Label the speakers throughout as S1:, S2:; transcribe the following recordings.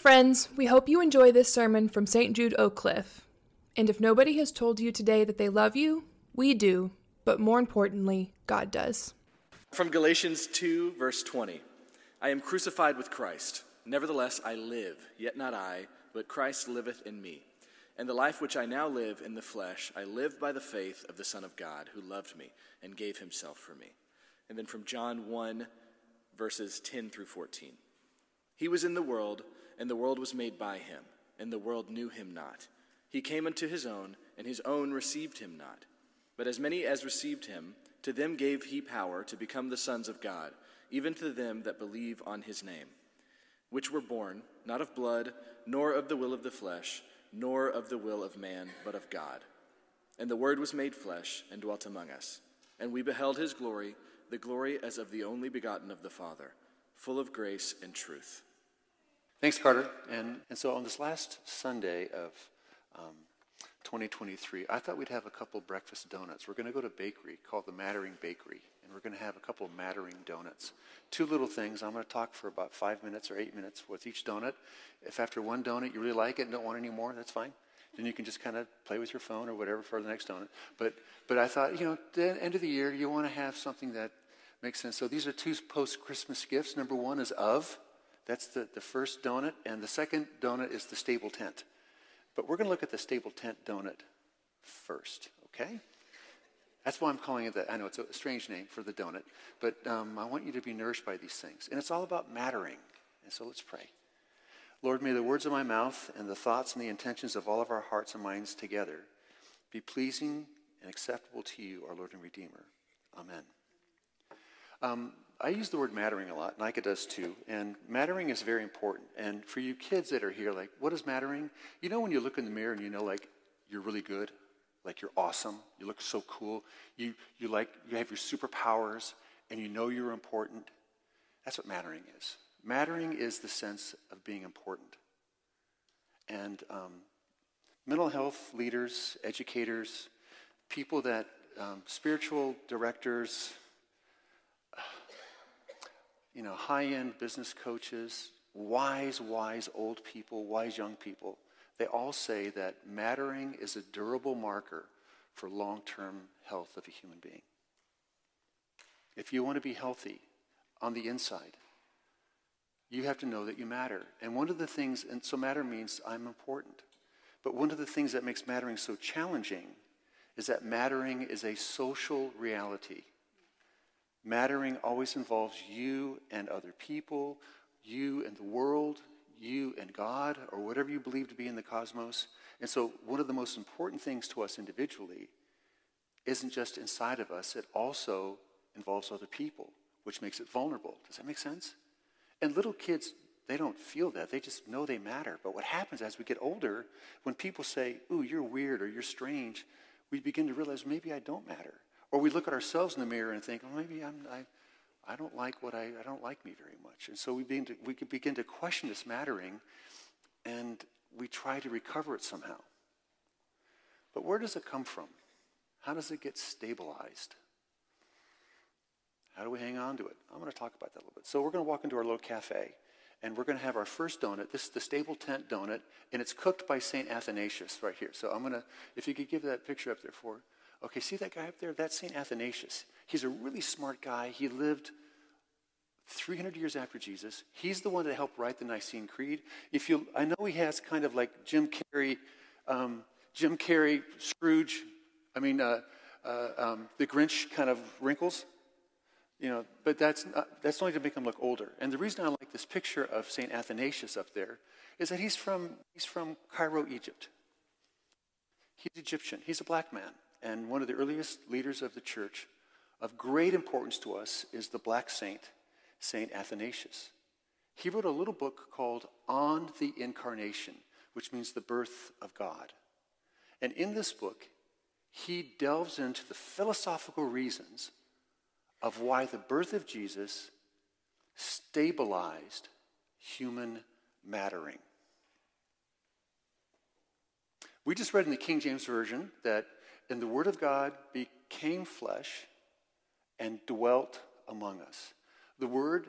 S1: friends. We hope you enjoy this sermon from St. Jude Oak Cliff. And if nobody has told you today that they love you, we do, but more importantly, God does.
S2: From Galatians 2, verse 20 I am crucified with Christ. Nevertheless, I live, yet not I, but Christ liveth in me. And the life which I now live in the flesh, I live by the faith of the Son of God, who loved me and gave himself for me. And then from John 1, verses 10 through 14. He was in the world, and the world was made by him, and the world knew him not. He came unto his own, and his own received him not. But as many as received him, to them gave he power to become the sons of God, even to them that believe on his name, which were born not of blood, nor of the will of the flesh, nor of the will of man, but of God. And the Word was made flesh and dwelt among us. And we beheld his glory, the glory as of the only begotten of the Father, full of grace and truth.
S3: Thanks, Carter. And, and so on this last Sunday of um, 2023, I thought we'd have a couple breakfast donuts. We're going to go to a bakery called the Mattering Bakery, and we're going to have a couple of Mattering donuts. Two little things. I'm going to talk for about five minutes or eight minutes with each donut. If after one donut you really like it and don't want any more, that's fine. Then you can just kind of play with your phone or whatever for the next donut. But, but I thought, you know, the end of the year, you want to have something that makes sense. So these are two post Christmas gifts. Number one is of. That's the, the first donut. And the second donut is the stable tent. But we're going to look at the stable tent donut first, okay? That's why I'm calling it that. I know it's a strange name for the donut, but um, I want you to be nourished by these things. And it's all about mattering. And so let's pray. Lord, may the words of my mouth and the thoughts and the intentions of all of our hearts and minds together be pleasing and acceptable to you, our Lord and Redeemer. Amen. Um, I use the word mattering a lot. Nika does too. And mattering is very important. And for you kids that are here, like, what is mattering? You know when you look in the mirror and you know, like, you're really good, like you're awesome, you look so cool, you, you like, you have your superpowers, and you know you're important. That's what mattering is. Mattering is the sense of being important. And um, mental health leaders, educators, people that, um, spiritual directors, you know, high end business coaches, wise, wise old people, wise young people, they all say that mattering is a durable marker for long term health of a human being. If you want to be healthy on the inside, you have to know that you matter. And one of the things, and so matter means I'm important. But one of the things that makes mattering so challenging is that mattering is a social reality. Mattering always involves you and other people, you and the world, you and God, or whatever you believe to be in the cosmos. And so, one of the most important things to us individually isn't just inside of us, it also involves other people, which makes it vulnerable. Does that make sense? And little kids, they don't feel that. They just know they matter. But what happens as we get older, when people say, Ooh, you're weird or you're strange, we begin to realize maybe I don't matter. Or we look at ourselves in the mirror and think, well, maybe I'm, I, I don't like what I, I don't like me very much. And so we begin to, we begin to question this mattering and we try to recover it somehow. But where does it come from? How does it get stabilized? How do we hang on to it? I'm going to talk about that a little bit. So we're going to walk into our little cafe and we're going to have our first donut. This is the stable tent donut, and it's cooked by St. Athanasius right here. So I'm going to, if you could give that picture up there for Okay, see that guy up there? That's St. Athanasius. He's a really smart guy. He lived 300 years after Jesus. He's the one that helped write the Nicene Creed. If you, I know he has kind of like Jim Carrey, um, Jim Carrey, Scrooge, I mean, uh, uh, um, the Grinch kind of wrinkles, you know, but that's, not, that's only to make him look older. And the reason I like this picture of St. Athanasius up there is that he's from, he's from Cairo, Egypt. He's Egyptian. He's a black man and one of the earliest leaders of the church of great importance to us is the black saint, Saint Athanasius. He wrote a little book called On the Incarnation, which means the birth of God. And in this book, he delves into the philosophical reasons of why the birth of Jesus stabilized human mattering. We just read in the King James Version that and the Word of God became flesh and dwelt among us. The Word,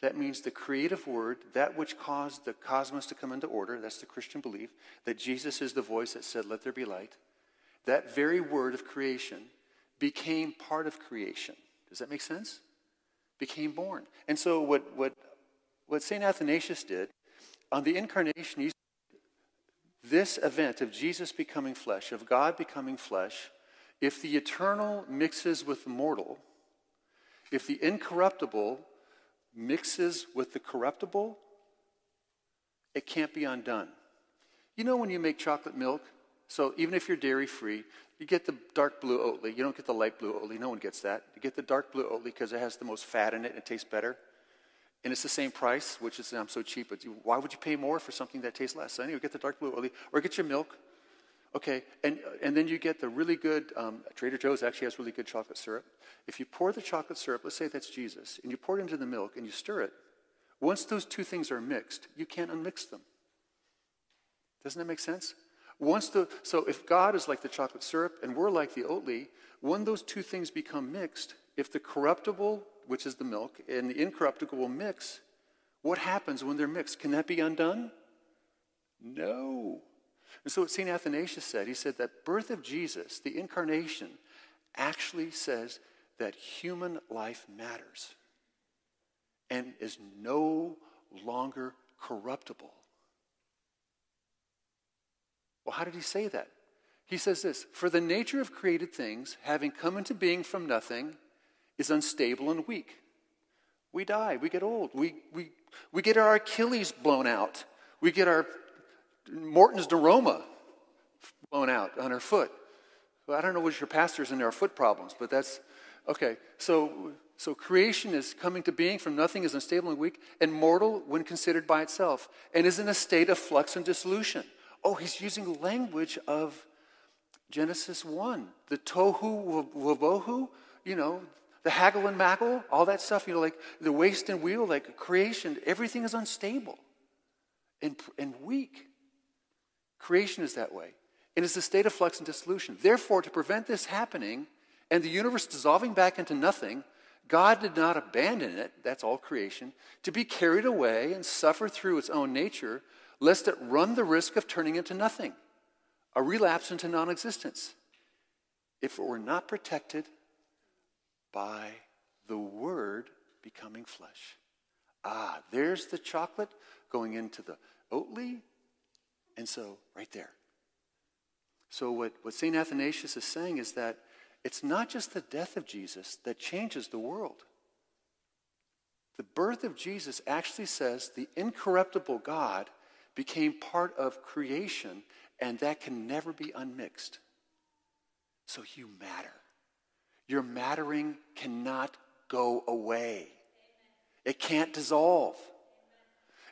S3: That means the creative word, that which caused the cosmos to come into order. That's the Christian belief, that Jesus is the voice that said, Let there be light. That very word of creation became part of creation. Does that make sense? Became born. And so, what, what, what St. Athanasius did on the incarnation, he's this event of Jesus becoming flesh, of God becoming flesh, if the eternal mixes with the mortal, if the incorruptible mixes with the corruptible, it can't be undone. You know when you make chocolate milk? So even if you're dairy free, you get the dark blue Oatly. You don't get the light blue Oatly. No one gets that. You get the dark blue Oatly because it has the most fat in it and it tastes better. And it's the same price, which is I'm so cheap. But why would you pay more for something that tastes less? So anyway, get the dark blue Oatly or get your milk. Okay, and, and then you get the really good, um, Trader Joe's actually has really good chocolate syrup. If you pour the chocolate syrup, let's say that's Jesus, and you pour it into the milk and you stir it, once those two things are mixed, you can't unmix them. Doesn't that make sense? Once the, so if God is like the chocolate syrup and we're like the Oatly, when those two things become mixed, if the corruptible, which is the milk, and the incorruptible mix, what happens when they're mixed? Can that be undone? No. And so what St. Athanasius said, he said that birth of Jesus, the incarnation, actually says that human life matters and is no longer corruptible. Well, how did he say that? He says this For the nature of created things, having come into being from nothing, is unstable and weak. We die, we get old, we, we, we get our Achilles blown out, we get our Morton's neuroma blown out on our foot. Well, I don't know what your pastors and their foot problems, but that's okay. So, so creation is coming to being from nothing, is unstable and weak, and mortal when considered by itself, and is in a state of flux and dissolution. Oh, he's using language of Genesis 1, the tohu wabohu, you know, the haggle and maggle, all that stuff, you know, like the waste and wheel, like creation, everything is unstable and, and weak. Creation is that way. And it's a state of flux and dissolution. Therefore, to prevent this happening and the universe dissolving back into nothing, God did not abandon it, that's all creation, to be carried away and suffer through its own nature, lest it run the risk of turning into nothing, a relapse into non existence, if it were not protected by the Word becoming flesh. Ah, there's the chocolate going into the Oatly. And so, right there. So, what, what St. Athanasius is saying is that it's not just the death of Jesus that changes the world. The birth of Jesus actually says the incorruptible God became part of creation, and that can never be unmixed. So you matter. Your mattering cannot go away, it can't dissolve.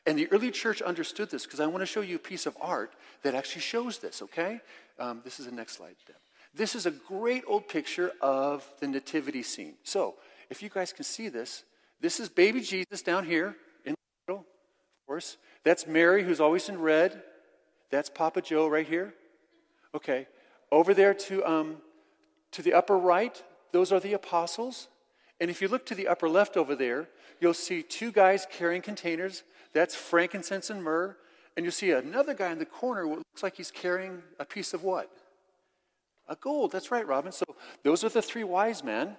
S3: And the early church understood this because I want to show you a piece of art that actually shows this, okay? Um, this is the next slide, Deb. This is a great old picture of the nativity scene. So, if you guys can see this, this is baby Jesus down here in the middle, of course. That's Mary, who's always in red. That's Papa Joe right here. Okay. Over there to, um, to the upper right, those are the apostles. And if you look to the upper left over there, you'll see two guys carrying containers. That's frankincense and myrrh. And you'll see another guy in the corner what looks like he's carrying a piece of what? A gold. That's right, Robin. So those are the three wise men.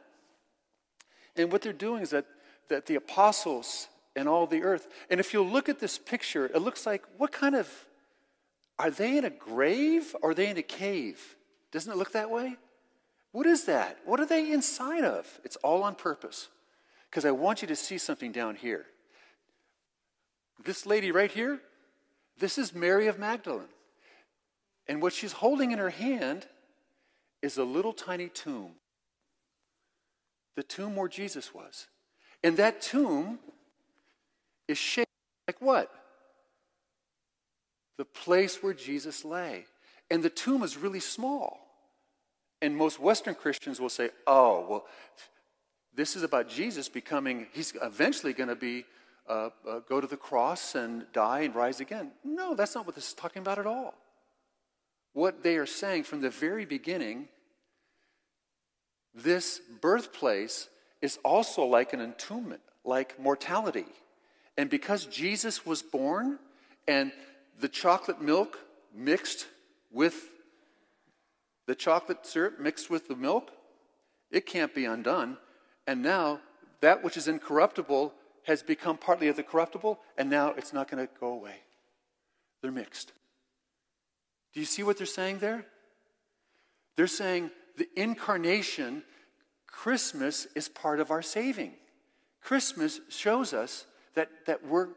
S3: And what they're doing is that, that the apostles and all the earth. And if you look at this picture, it looks like what kind of are they in a grave or are they in a cave? Doesn't it look that way? What is that? What are they inside of? It's all on purpose. Because I want you to see something down here. This lady right here, this is Mary of Magdalene. And what she's holding in her hand is a little tiny tomb. The tomb where Jesus was. And that tomb is shaped like what? The place where Jesus lay. And the tomb is really small. And most Western Christians will say, oh, well, this is about Jesus becoming, he's eventually going to be, uh, uh, go to the cross and die and rise again. No, that's not what this is talking about at all. What they are saying from the very beginning, this birthplace is also like an entombment like mortality. And because Jesus was born and the chocolate milk mixed with the chocolate syrup mixed with the milk, it can't be undone. And now that which is incorruptible has become partly of the corruptible, and now it's not going to go away. They're mixed. Do you see what they're saying there? They're saying the incarnation, Christmas is part of our saving. Christmas shows us that, that we're,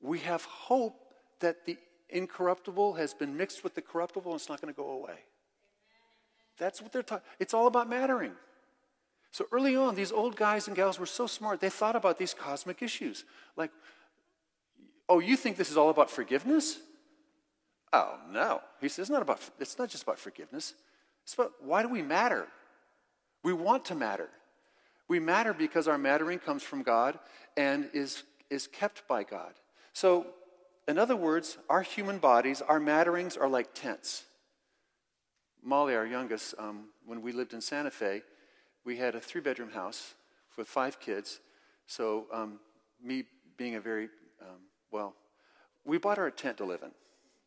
S3: we have hope that the incorruptible has been mixed with the corruptible and it's not going to go away. That's what they're talking. It's all about mattering. So early on, these old guys and gals were so smart. They thought about these cosmic issues. Like, oh, you think this is all about forgiveness? Oh, no. He says it's not about it's not just about forgiveness. It's about why do we matter? We want to matter. We matter because our mattering comes from God and is, is kept by God. So, in other words, our human bodies, our matterings are like tents. Molly, our youngest, um, when we lived in Santa Fe, we had a three bedroom house with five kids. So, um, me being a very, um, well, we bought a tent to live in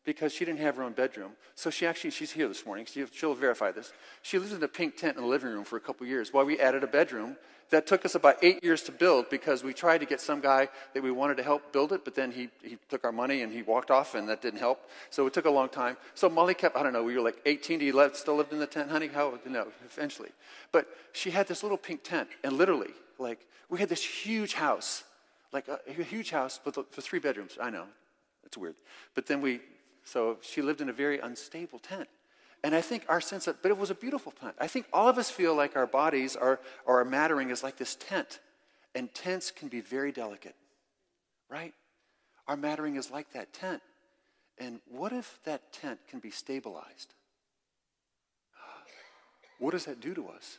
S3: because she didn't have her own bedroom. So she actually, she's here this morning. She, she'll verify this. She lived in a pink tent in the living room for a couple years while we added a bedroom that took us about eight years to build because we tried to get some guy that we wanted to help build it, but then he, he took our money and he walked off and that didn't help. So it took a long time. So Molly kept, I don't know, we were like 18. Do you left, still lived in the tent, honey? How? No, eventually. But she had this little pink tent and literally, like, we had this huge house, like a, a huge house for, for three bedrooms. I know, it's weird. But then we so she lived in a very unstable tent. And I think our sense of, but it was a beautiful tent. I think all of us feel like our bodies are, or our mattering is like this tent. And tents can be very delicate, right? Our mattering is like that tent. And what if that tent can be stabilized? What does that do to us?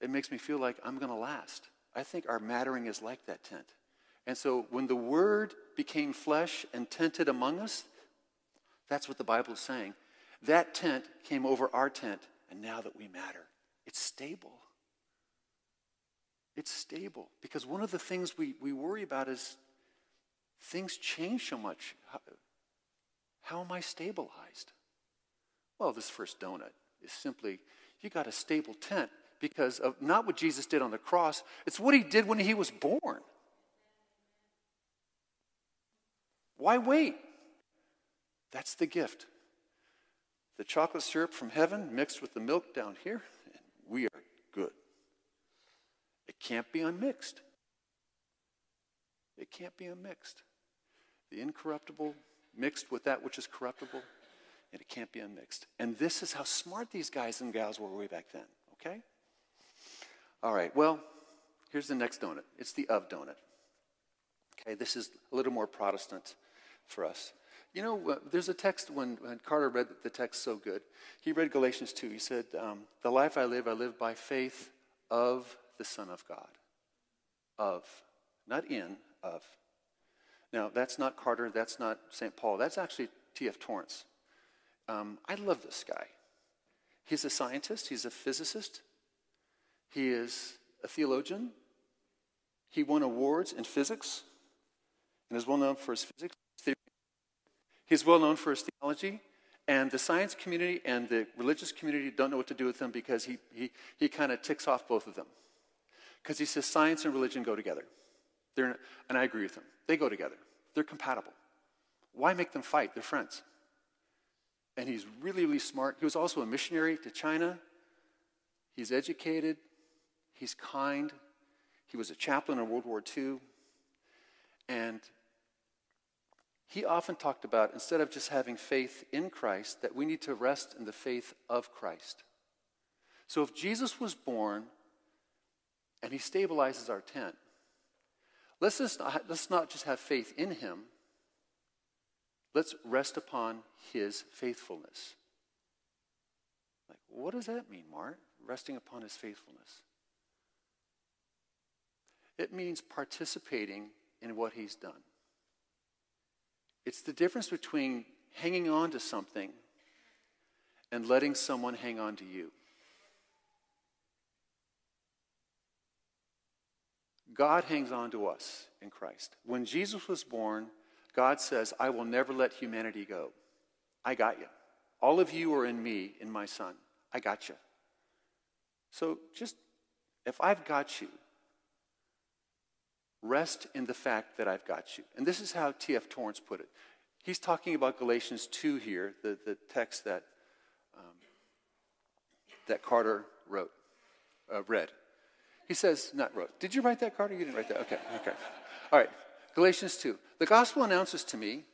S3: It makes me feel like I'm going to last. I think our mattering is like that tent. And so when the Word became flesh and tented among us, that's what the Bible is saying. That tent came over our tent, and now that we matter, it's stable. It's stable. Because one of the things we, we worry about is things change so much. How, how am I stabilized? Well, this first donut is simply you got a stable tent because of not what Jesus did on the cross, it's what he did when he was born. Why wait? That's the gift. The chocolate syrup from heaven mixed with the milk down here, and we are good. It can't be unmixed. It can't be unmixed. The incorruptible mixed with that which is corruptible, and it can't be unmixed. And this is how smart these guys and gals were way back then, okay? All right, well, here's the next donut. It's the of donut. Okay, this is a little more Protestant for us. You know, uh, there's a text when, when, Carter read the text so good. He read Galatians 2. He said, um, The life I live, I live by faith of the Son of God. Of. Not in, of. Now, that's not Carter. That's not St. Paul. That's actually T.F. Torrance. Um, I love this guy. He's a scientist, he's a physicist, he is a theologian. He won awards in physics and is well known for his physics He's well known for his theology, and the science community and the religious community don't know what to do with him because he, he, he kind of ticks off both of them. Because he says science and religion go together. They're, and I agree with him. They go together, they're compatible. Why make them fight? They're friends. And he's really, really smart. He was also a missionary to China. He's educated. He's kind. He was a chaplain in World War II. And he often talked about instead of just having faith in Christ, that we need to rest in the faith of Christ. So if Jesus was born and he stabilizes our tent, let's, just not, let's not just have faith in him, let's rest upon his faithfulness. Like, what does that mean, Mark? Resting upon his faithfulness. It means participating in what he's done. It's the difference between hanging on to something and letting someone hang on to you. God hangs on to us in Christ. When Jesus was born, God says, I will never let humanity go. I got you. All of you are in me, in my son. I got you. So just, if I've got you, rest in the fact that I've got you. And this is how T.F. Torrance put it. He's talking about Galatians 2 here, the, the text that, um, that Carter wrote, uh, read. He says, not wrote. Did you write that, Carter? You didn't write that? Okay, okay. All right. Galatians 2. The gospel announces to me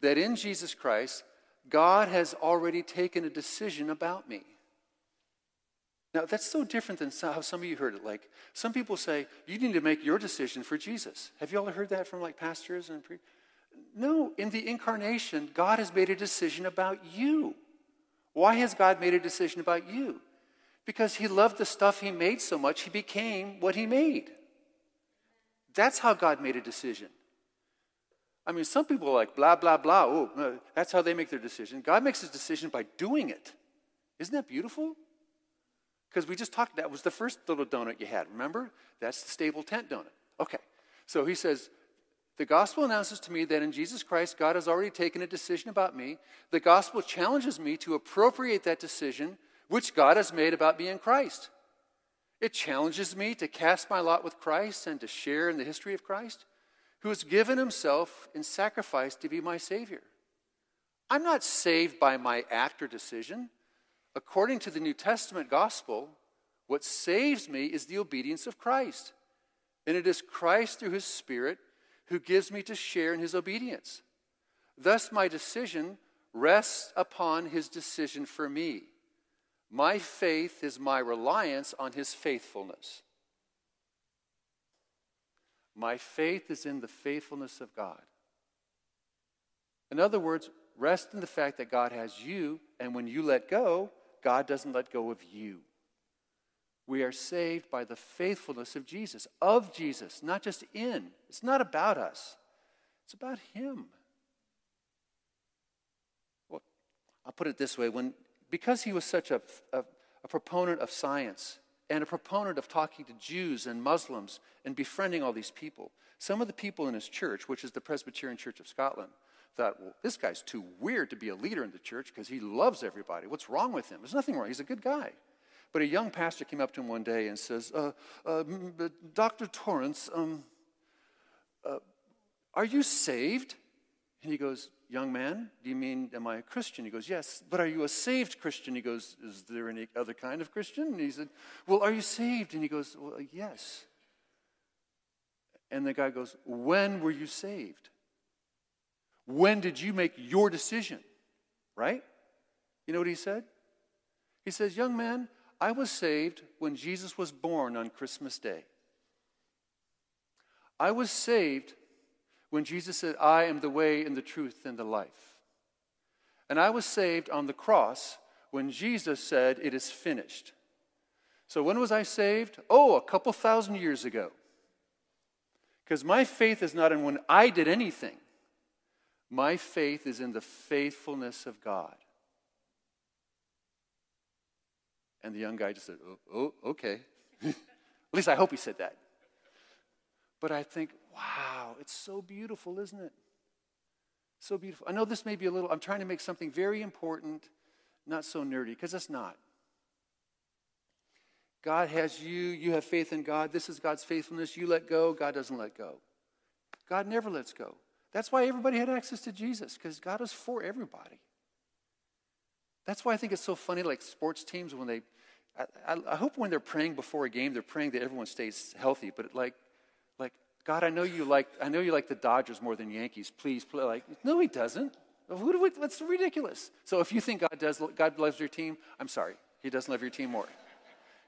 S3: that in Jesus Christ, God has already taken a decision about me. Now, that's so different than how some of you heard it. Like, some people say, you need to make your decision for Jesus. Have you all heard that from like pastors and pre- No, in the incarnation, God has made a decision about you. Why has God made a decision about you? Because he loved the stuff he made so much, he became what he made. That's how God made a decision. I mean, some people are like, blah, blah, blah. Oh, uh, that's how they make their decision. God makes his decision by doing it. Isn't that beautiful? Because we just talked, that was the first little donut you had, remember? That's the stable tent donut. Okay. So he says, the gospel announces to me that in Jesus Christ, God has already taken a decision about me. The gospel challenges me to appropriate that decision which God has made about me in Christ. It challenges me to cast my lot with Christ and to share in the history of Christ, who has given himself in sacrifice to be my Savior. I'm not saved by my act or decision. According to the New Testament gospel, what saves me is the obedience of Christ. And it is Christ through his Spirit who gives me to share in his obedience. Thus, my decision rests upon his decision for me. My faith is my reliance on his faithfulness. My faith is in the faithfulness of God. In other words, rest in the fact that God has you, and when you let go, God doesn't let go of you. We are saved by the faithfulness of Jesus, of Jesus, not just in. It's not about us, it's about Him. Well, I'll put it this way when because he was such a, a, a proponent of science and a proponent of talking to Jews and Muslims and befriending all these people, some of the people in his church, which is the Presbyterian Church of Scotland, thought, well, this guy's too weird to be a leader in the church because he loves everybody. What's wrong with him? There's nothing wrong. He's a good guy. But a young pastor came up to him one day and says, uh, uh, Dr. Torrance, um, uh, are you saved? And he goes, Young man, do you mean, am I a Christian? He goes, Yes. But are you a saved Christian? He goes, Is there any other kind of Christian? And he said, Well, are you saved? And he goes, Well, yes. And the guy goes, When were you saved? When did you make your decision? Right? You know what he said? He says, Young man, I was saved when Jesus was born on Christmas Day. I was saved when Jesus said, I am the way and the truth and the life. And I was saved on the cross when Jesus said, It is finished. So when was I saved? Oh, a couple thousand years ago. Because my faith is not in when I did anything, my faith is in the faithfulness of God. And the young guy just said, Oh, oh okay. At least I hope he said that. But I think, wow, it's so beautiful, isn't it? So beautiful. I know this may be a little, I'm trying to make something very important, not so nerdy, because it's not. God has you, you have faith in God. This is God's faithfulness. You let go, God doesn't let go. God never lets go. That's why everybody had access to Jesus, because God is for everybody. That's why I think it's so funny, like sports teams, when they, I, I, hope when they're praying before a game, they're praying that everyone stays healthy, but like, like God, I know you like I know you like the Dodgers more than Yankees. Please play like no, he doesn't. Who do we, that's ridiculous. So if you think God does God loves your team, I'm sorry. He doesn't love your team more.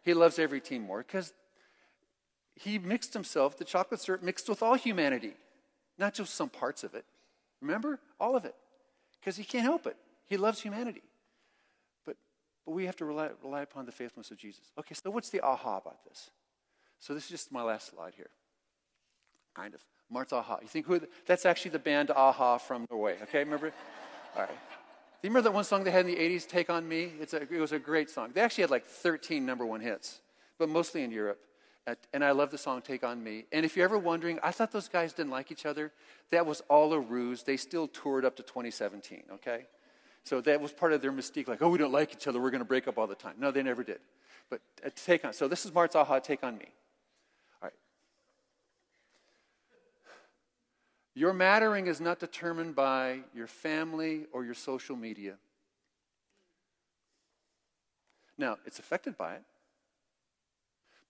S3: He loves every team more because he mixed himself, the chocolate syrup mixed with all humanity, not just some parts of it. Remember? All of it. Because he can't help it. He loves humanity. But, but we have to rely, rely upon the faithfulness of Jesus. Okay, so what's the aha about this? So this is just my last slide here kind of. Mart a-ha. You think who? That's actually the band a-ha from Norway. Okay, remember? All right. Do you remember that one song they had in the 80s, Take On Me? A, it was a great song. They actually had like 13 number one hits, but mostly in Europe. And I love the song Take On Me. And if you're ever wondering, I thought those guys didn't like each other. That was all a ruse. They still toured up to 2017, okay? So that was part of their mystique, like, oh, we don't like each other, we're going to break up all the time. No, they never did. But uh, take on. So this is Mart Zaha, Take On Me. All right. Your mattering is not determined by your family or your social media. Now, it's affected by it.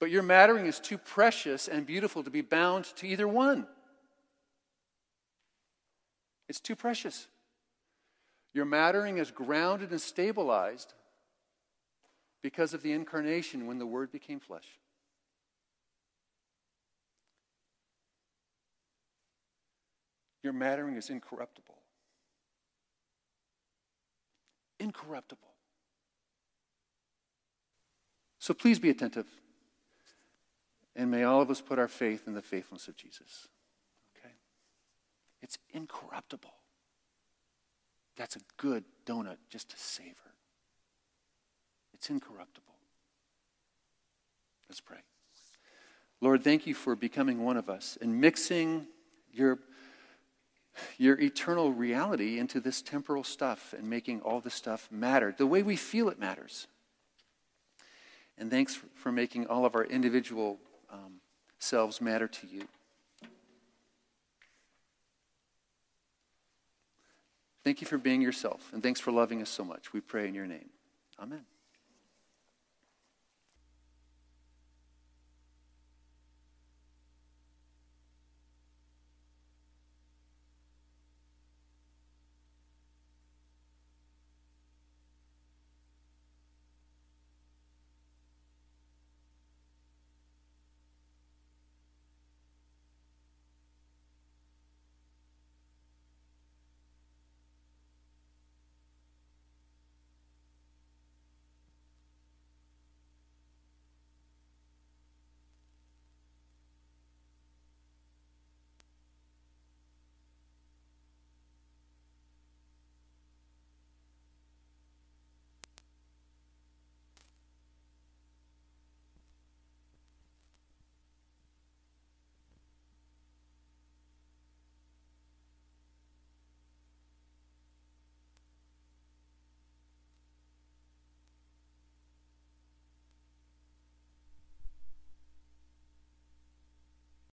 S3: But your mattering is too precious and beautiful to be bound to either one. It's too precious. Your mattering is grounded and stabilized because of the incarnation when the Word became flesh. Your mattering is incorruptible. Incorruptible. So please be attentive. And may all of us put our faith in the faithfulness of Jesus. Okay? It's incorruptible. That's a good donut just to savor. It's incorruptible. Let's pray. Lord, thank you for becoming one of us and mixing your, your eternal reality into this temporal stuff and making all this stuff matter. The way we feel it matters. And thanks for making all of our individual um, selves matter to you. Thank you for being yourself, and thanks for loving us so much. We pray in your name. Amen.